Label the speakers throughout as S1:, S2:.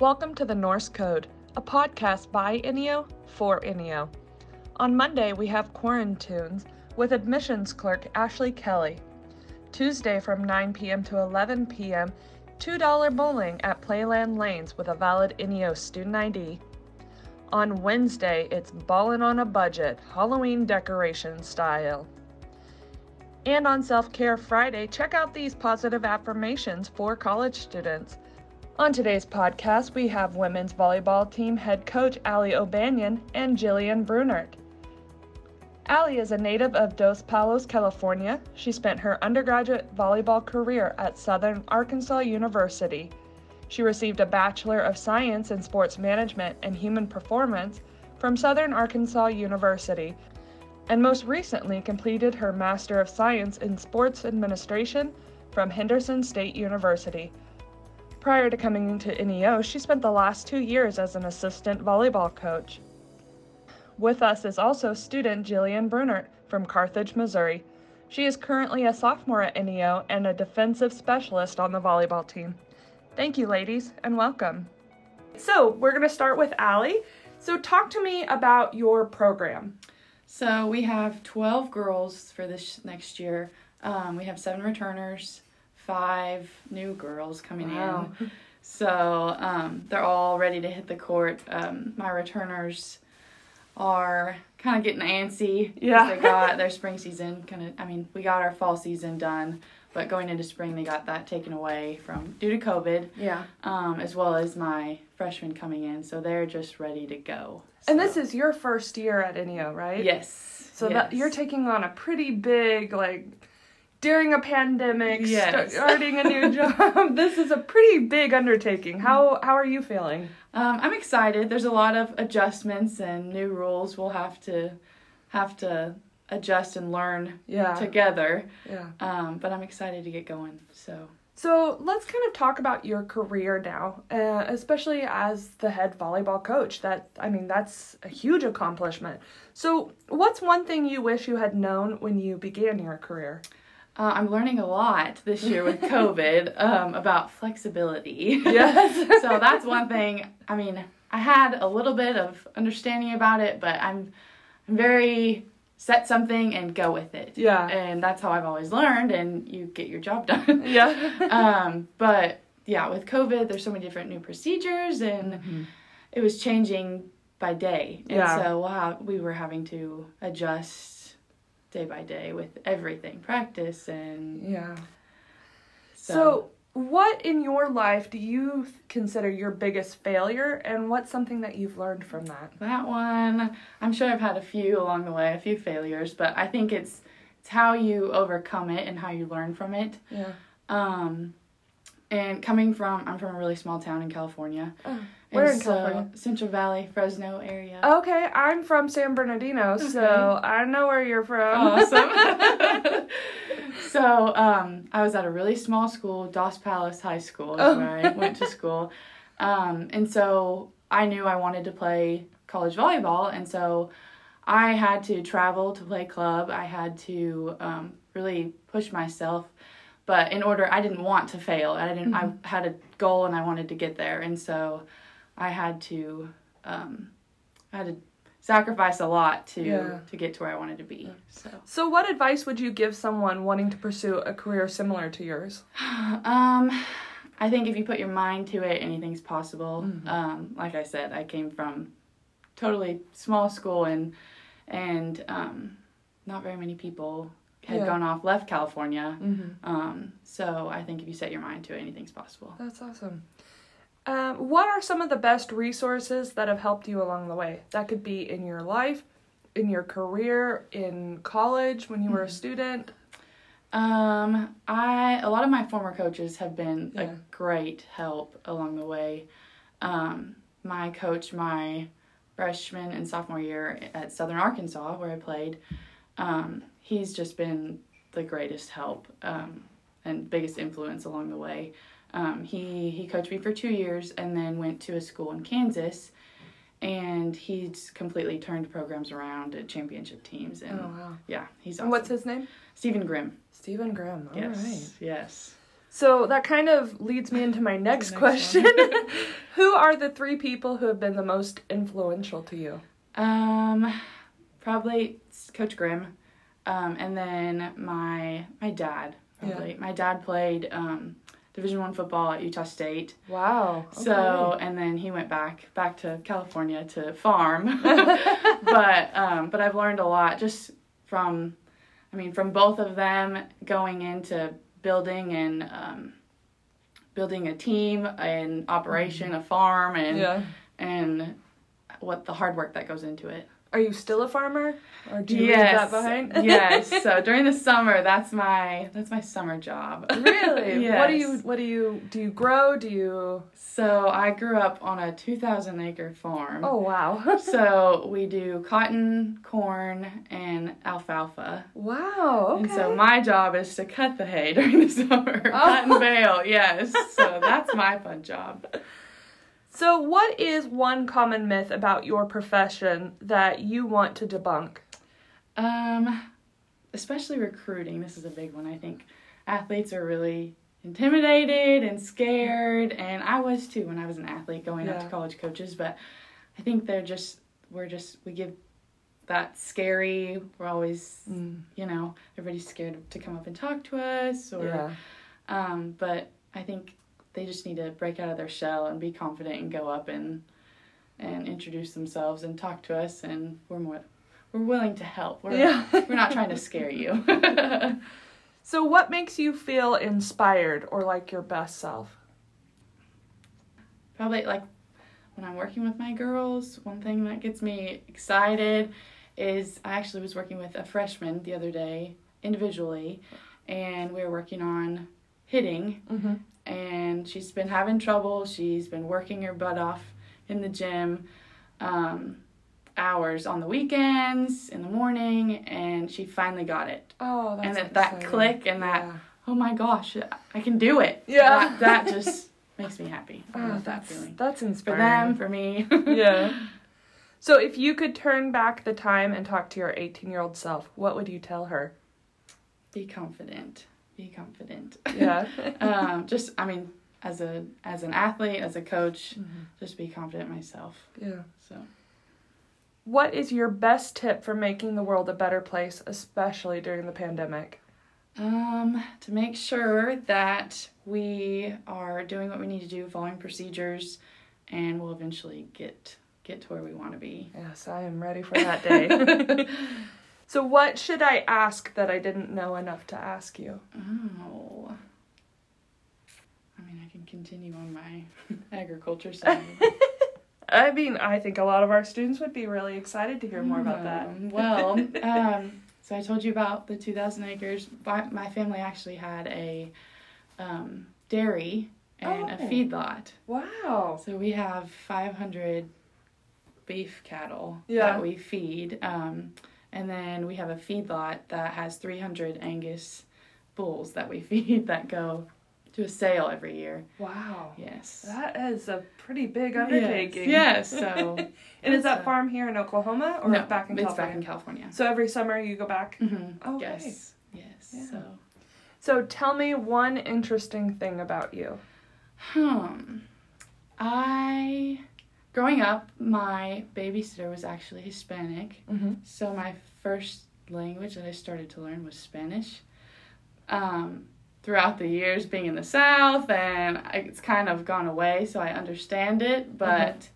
S1: Welcome to the Norse Code, a podcast by NEO for NEO. On Monday, we have Quarantunes with admissions clerk Ashley Kelly. Tuesday from 9 p.m. to 11 p.m., $2 bowling at Playland Lanes with a valid NEO student ID. On Wednesday, it's Ballin' on a Budget, Halloween decoration style. And on Self Care Friday, check out these positive affirmations for college students. On today's podcast, we have women's volleyball team head coach Alli O'Banion and Jillian Brunnert. Alli is a native of Dos Palos, California. She spent her undergraduate volleyball career at Southern Arkansas University. She received a Bachelor of Science in Sports Management and Human Performance from Southern Arkansas University, and most recently completed her Master of Science in Sports Administration from Henderson State University. Prior to coming to NEO, she spent the last two years as an assistant volleyball coach. With us is also student Jillian Brunnert from Carthage, Missouri. She is currently a sophomore at NEO and a defensive specialist on the volleyball team. Thank you, ladies, and welcome. So, we're going to start with Alli. So, talk to me about your program.
S2: So we have 12 girls for this next year. Um, we have seven returners, five new girls coming
S1: Wow.
S2: in. So um, they're all ready to hit the court. Um, my returners are kind of getting antsy.
S1: Yeah.
S2: They got their spring season kind of, I mean, we got our fall season done, but going into spring, they got that taken away from due to COVID,
S1: Yeah.
S2: um, as well as my freshmen coming in. So they're just ready to go.
S1: And this is your first year at NEO, right?
S2: Yes.
S1: So that you're taking on a pretty big like during a pandemic,
S2: Yes.
S1: starting a new job. this is a pretty big undertaking. How how are you feeling?
S2: Um, I'm excited. There's a lot of adjustments and new rules we'll have to have to adjust and learn
S1: Yeah.
S2: together.
S1: Yeah.
S2: Um, but I'm excited to get going. So
S1: So let's kind of talk about your career now, uh, especially as the head volleyball coach. That I mean, that's a huge accomplishment. So, what's one thing you wish you had known when you began your career?
S2: Uh, I'm learning a lot this year with COVID um, about flexibility.
S1: Yes.
S2: so that's one thing. I mean, I had a little bit of understanding about it, but I'm I'm very set something and go with it.
S1: Yeah.
S2: And that's how I've always learned, and you get your job done.
S1: Yeah.
S2: um, but yeah, with COVID, there's so many different new procedures, and it was changing by day. And
S1: Yeah.
S2: so wow, we were having to adjust day by day with everything, practice, and
S1: yeah.
S2: so,
S1: So, what in your life do you consider your biggest failure, and what's something that you've learned from that?
S2: that one, I'm sure I've had a few along the way, a few failures, but I think it's it's how you overcome it and how you learn from it.
S1: Yeah.
S2: Um, and coming from, I'm from a really small town in California.
S1: Oh, where
S2: And
S1: in
S2: so-
S1: California?
S2: Central Valley, Fresno area.
S1: Okay, I'm from San Bernardino, so I know where you're from.
S2: Awesome. so um, I was at a really small school, Dos Palos High School, is
S1: Oh.
S2: where I went to school. Um, and so I knew I wanted to play college volleyball, and so I had to travel to play club. I had to um, really push myself. But in order, I didn't want to fail. I didn't. I had a goal and I wanted to get there, and so I had to. Um, I had to sacrifice a lot to
S1: Yeah.
S2: to get to where I wanted to be. So,
S1: so, what advice would you give someone wanting to pursue a career similar to yours?
S2: um, I think if you put your mind to it, anything's possible.
S1: Mm-hmm.
S2: Um, like I said, I came from totally small school and and um, not very many people had
S1: Yeah.
S2: gone off left California.
S1: Mm-hmm.
S2: Um, so I think if you set your mind to it, anything's possible.
S1: That's awesome. Um, what are some of the best resources that have helped you along the way? That could be in your life, in your career, in college when you were a
S2: Mm-hmm.
S1: student.
S2: Um, I a lot of my former coaches have been
S1: Yeah.
S2: a great help along the way. Um, my coach, my freshman and sophomore year at Southern Arkansas, where I played, um, he's just been the greatest help um, and biggest influence along the way. Um, he he coached me for two years and then went to a school in Kansas, and he's completely turned programs around at championship teams. And
S1: Oh wow!
S2: yeah, he's awesome.
S1: What's his name?
S2: Stephen Grimm?
S1: Stephen Graham. All right.
S2: Yes. Yes.
S1: So that kind of leads me into my next
S2: next
S1: question. Who are the three people who have been the most influential to you?
S2: Um, probably Coach Grimm, um, and then my my dad. Probably my dad played um, Division One football at Utah State.
S1: Wow.
S2: So and then he went back back to California to farm. but um, but I've learned a lot just from, I mean, from both of them going into building and um, building a team, an operation, a farm, and
S1: yeah.
S2: and what the hard work that goes into it.
S1: Are you still a farmer, or do you leave that behind?
S2: yes. So during the summer, that's my that's my summer job.
S1: really?
S2: yes.
S1: What do you What do you do? You grow? Do you?
S2: So I grew up on a two thousand acre farm.
S1: Oh wow.
S2: so we do cotton, corn, and alfalfa.
S1: wow. Okay.
S2: And so my job is to cut the hay during the summer.
S1: Oh.
S2: Cut and bale, yes. So that's my fun job.
S1: So, what is one common myth about your profession that you want to debunk?
S2: Um, especially recruiting. This is a big one. I think athletes are really intimidated and scared, and I was too when I was an athlete going up to college coaches. But I think they're just we're just we give that scary. We're always you know everybody's scared to come up and talk to us or
S1: Yeah.
S2: um, but I think they just need to break out of their shell and be confident and go up and and introduce themselves and talk to us and we're more we're willing to help. We're
S1: Yeah.
S2: we're not trying to scare you.
S1: So, what makes you feel inspired or like your best self?
S2: Probably like when I'm working with my girls, one thing that gets me excited is I actually was working with a freshman the other day individually and we were working on hitting
S1: Mm-hmm.
S2: And she's been having trouble. She's been working her butt off in the gym, um, hours on the weekends, in the morning, and she finally got it.
S1: Oh, that's
S2: and that, that click and that,
S1: Yeah.
S2: oh my gosh, I can do it.
S1: Yeah.
S2: That, that just makes me happy. I
S1: Oh,
S2: love that
S1: that's
S2: feeling.
S1: that's
S2: For
S1: inspiring.
S2: them, for me.
S1: yeah. So, if you could turn back the time and talk to your 18 year old self, what would you tell her?
S2: Be confident. Be confident.
S1: Yeah.
S2: um, just, I mean, as a as an athlete, as a coach,
S1: Mhm.
S2: just be confident myself.
S1: Yeah.
S2: So.
S1: What is your best tip for making the world a better place, especially during the pandemic?
S2: Um, to make sure that we are doing what we need to do, following procedures, and we'll eventually get get to where we want to be.
S1: Yes, I am ready for that day. so, what should I ask that I didn't know enough to ask you?
S2: Oh. I mean, I can continue on my agriculture side.
S1: I mean, I think a lot of our students would be really excited to hear more about that.
S2: Um, well, um, so I told you about the 2,000 acres. My, family actually had a um, dairy and a
S1: Oh.
S2: feedlot.
S1: Wow.
S2: So we have 500 beef cattle
S1: Yeah.
S2: that we feed. Um, and then we have a feedlot that has 300 Angus bulls that we feed that go to a sale every year.
S1: Wow.
S2: Yes.
S1: That is a pretty big undertaking.
S2: Yes. yes. So
S1: and is that
S2: a-
S1: farm here in Oklahoma or
S2: no,
S1: back in
S2: it's
S1: California?
S2: back in California.
S1: So every summer you go back?
S2: Mm-hmm.
S1: Okay.
S2: Yes. Yes.
S1: Yeah.
S2: So.
S1: So tell me one interesting thing about you.
S2: Hmm. I, growing up, my babysitter was actually Hispanic.
S1: Mm-hmm.
S2: So my first language that I started to learn was Spanish. Um, throughout the years being in the South, and it's kind of gone away, so I understand it, but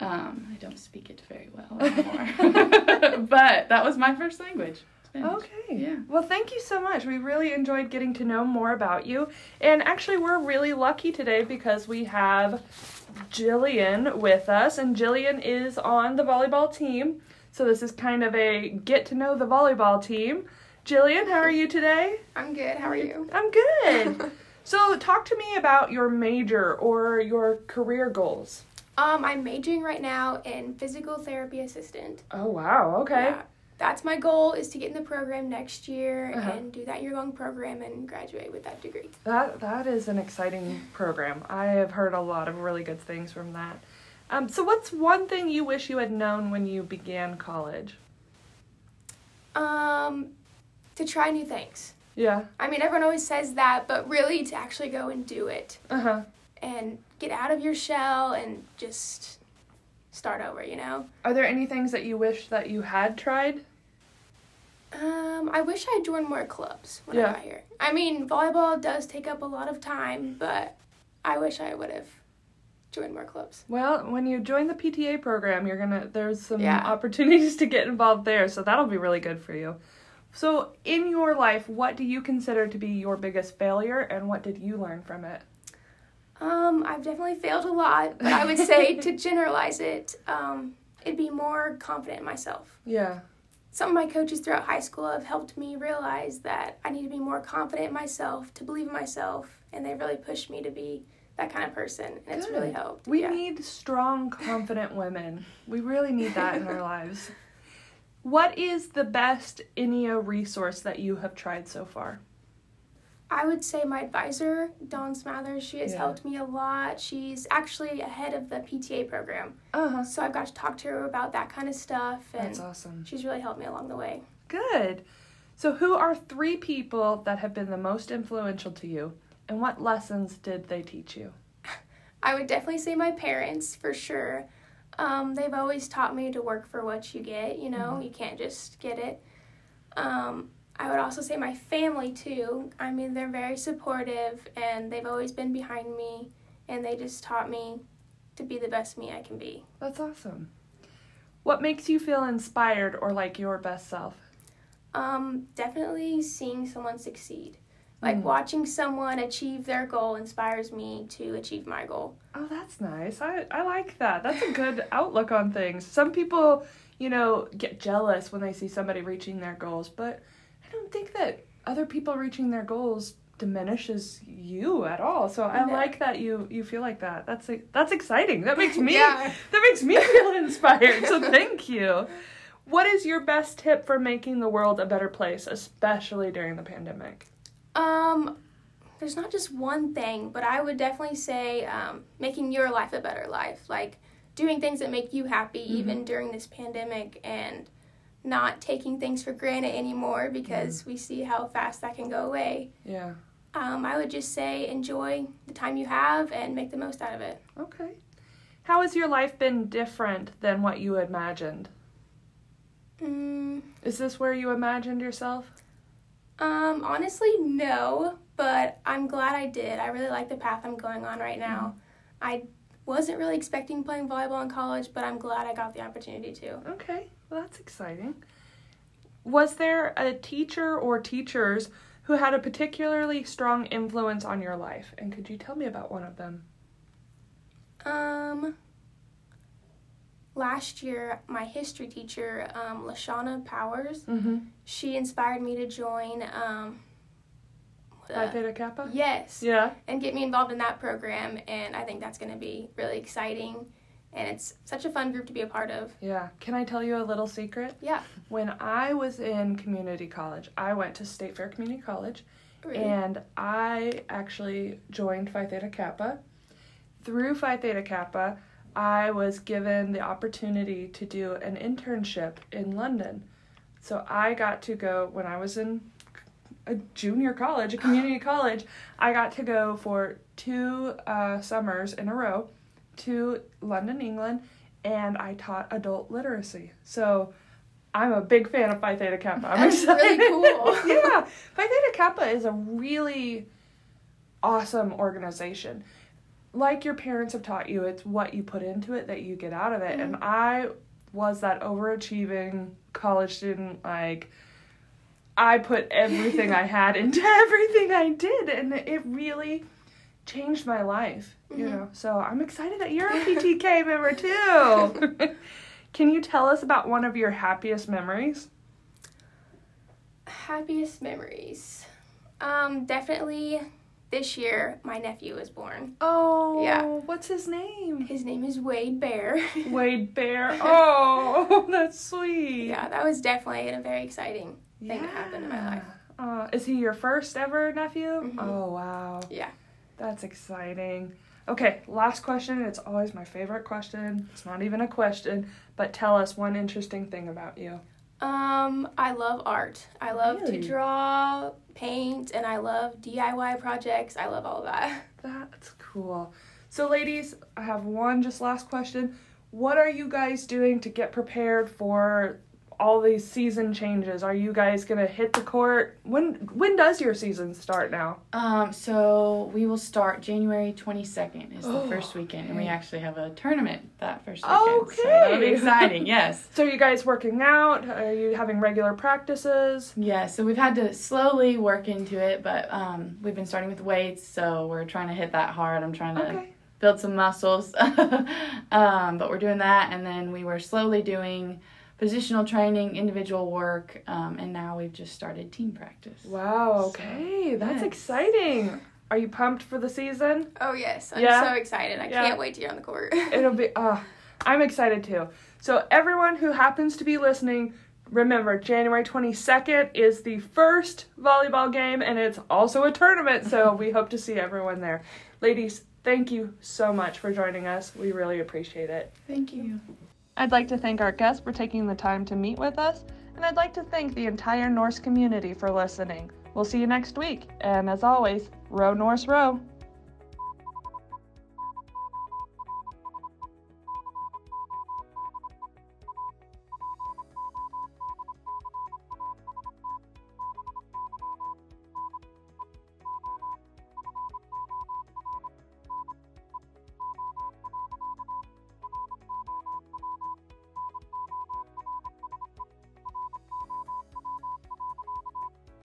S2: um, I don't speak it very well anymore. but that was my first language. Spanish.
S1: Okay.
S2: Yeah.
S1: Well, thank you so much. We really enjoyed getting to know more about you. And actually, we're really lucky today because we have Jillian with us, and Jillian is on the volleyball team. So, this is kind of a get to know the volleyball team. Jillian, how are you today?
S3: I'm good. How are you?
S1: I'm good. so, talk to me about your major or your career goals.
S3: Um, I'm majoring right now in physical therapy assistant.
S1: Oh, wow. Okay.
S3: Yeah, that's my goal is to get in the program next year
S1: Uh-huh.
S3: and do that year long program and graduate with that degree.
S1: That that is an exciting program. I have heard a lot of really good things from that. Um, so, what's one thing you wish you had known when you began college?
S3: Um, to try new things.
S1: Yeah.
S3: I mean, everyone always says that, but really to actually go and do it
S1: Uh huh.
S3: and get out of your shell and just start over, you know?
S1: Are there any things that you wish that you had tried?
S3: Um, I wish I joined more clubs when
S1: Yeah.
S3: I got here. I mean, volleyball does take up a lot of time, but I wish I would have joined more clubs.
S1: Well, when you join the PTA program, you're gonna there's some
S3: Yeah.
S1: opportunities to get involved there, so that'll be really good for you. So, in your life, what do you consider to be your biggest failure, and what did you learn from it?
S3: Um, I've definitely failed a lot, but I would say to generalize it, um, it'd be more confident in myself.
S1: Yeah.
S3: Some of my coaches throughout high school have helped me realize that I need to be more confident in myself, to believe in myself, and they really pushed me to be that kind of person, and it's really helped.
S1: We
S3: yeah.
S1: need strong, confident women. We really need that in our lives. What is the best NEO resource that you have tried so far?
S3: I would say my advisor, Dawn Smathers, she has
S1: Yeah.
S3: helped me a lot. She's actually ahead of the PTA program.
S1: Uh huh.
S3: So I've got to talk to her about that kind of stuff, and
S1: That's awesome.
S3: she's really helped me along the way.
S1: Good. So, who are three people that have been the most influential to you, and what lessons did they teach you?
S3: I would definitely say my parents for sure. Um, they've always taught me to work for what you get, you know,
S1: Mhm.
S3: you can't just get it. Um, I would also say my family too. I mean, they're very supportive and they've always been behind me and they just taught me to be the best me I can be.
S1: That's awesome. What makes you feel inspired or like your best self?
S3: Um, definitely seeing someone succeed. Like
S1: Mm.
S3: watching someone achieve their goal inspires me to achieve my goal.
S1: Oh, that's nice. I, I like that. That's a good outlook on things. Some people, you know, get jealous when they see somebody reaching their goals, but I don't think that other people reaching their goals diminishes you at all. So I
S3: No.
S1: like that you you feel like that. That's that's exciting. That makes me
S3: Yeah.
S1: that makes me feel inspired. So thank you. What is your best tip for making the world a better place, especially during the pandemic?
S3: Um, there's not just one thing, but I would definitely say um, making your life a better life. Like doing things that make you happy even during this pandemic and not taking things for granted anymore because we see how fast that can go away.
S1: Yeah.
S3: Um, I would just say enjoy the time you have and make the most out of it.
S1: Okay. How has your life been different than what you imagined?
S3: Mm,
S1: Is this where you imagined yourself?
S3: um, honestly, no, but I'm glad I did. I really like the path I'm going on right now. I wasn't really expecting playing volleyball in college, but I'm glad I got the opportunity to.
S1: Okay, well, that's exciting. Was there a teacher or teachers who had a particularly strong influence on your life? And could you tell me about one of them?
S3: Um, last year, my history teacher, um, Lashana Powers,
S1: Mm-hmm.
S3: she inspired me to join. Um,
S1: Phi
S3: uh,
S1: Theta Kappa?
S3: yes,
S1: Yeah.
S3: and get me involved in that program, and I think that's going to be really exciting, and it's such a fun group to be a part of.
S1: Yeah. Can I tell you a little secret?
S3: Yeah,
S1: When I was in community college, I went to State Fair Community College.
S3: really.
S1: And I actually joined Phi Theta Kappa. Through Phi Theta Kappa, I was given the opportunity to do an internship in London. So I got to go when I was in a junior college, a community college. I got to go for two uh, summers in a row to London, England, and I taught adult literacy. So I'm a big fan of Phi Theta Kappa. I'm
S3: That's
S1: excited.
S3: really cool.
S1: yeah, Phi Theta Kappa is a really awesome organization. Like your parents have taught you, it's what you put into it that you get out of it. And mm-hmm. I was that overachieving college student, like, I put everything I had into everything I did, and it really changed my life, you
S3: Mhm.
S1: know. So I'm excited that you're a PTK member too. Can you tell us about one of your happiest memories?
S3: Happiest memories. Um, definitely this year, my nephew was born.
S1: Oh,
S3: Yeah.
S1: What's his name?
S3: His name is Wade Bear.
S1: Wade Bear. Oh, that's sweet.
S3: yeah, that was definitely a very exciting thing that happened in my life.
S1: Uh, is he your first ever nephew?
S3: Mhm.
S1: Oh, wow.
S3: Yeah.
S1: That's exciting. Okay, last question. It's always my favorite question. It's not even a question, but tell us one interesting thing about you.
S3: Um, I love art. I love
S1: Really?
S3: to draw, paint, and I love DIY projects. I love all of that.
S1: That's cool. So, ladies, I have one just last question. What are you guys doing to get prepared for all these season changes? Are you guys gonna hit the court? When when does your season start now?
S2: Um, so we will start January 22nd is the
S1: Oh,
S2: first weekend, and we actually have a tournament that first weekend. So that'll be
S1: Okay.
S2: exciting, yes.
S1: So, are you guys working out? Are you having regular practices?
S2: Yeah, so we've had to slowly work into it, but um, we've been starting with weights, so we're trying to hit that hard. I'm trying to
S1: Okay.
S2: build some muscles. um, but we're doing that, and then we were slowly doing positional training, individual work, um, and now we've just started team practice.
S1: Wow.
S2: So,
S1: Okay, that's
S2: yes.
S1: exciting. Are you pumped for the season?
S3: Oh yes, I'm
S1: Yeah?
S3: so excited. I
S1: Yeah.
S3: can't wait to get on the court.
S1: It'll be. Uh, I'm excited too. So everyone who happens to be listening, remember January 22nd is the first volleyball game, and it's also a tournament. So we hope to see everyone there. Ladies, thank you so much for joining us. We really appreciate it.
S2: Thank you.
S1: I'd like to thank our guests for taking the time to meet with us, and I'd like to thank the entire Norse community for listening. We'll see you next week, and as always, row Norse row.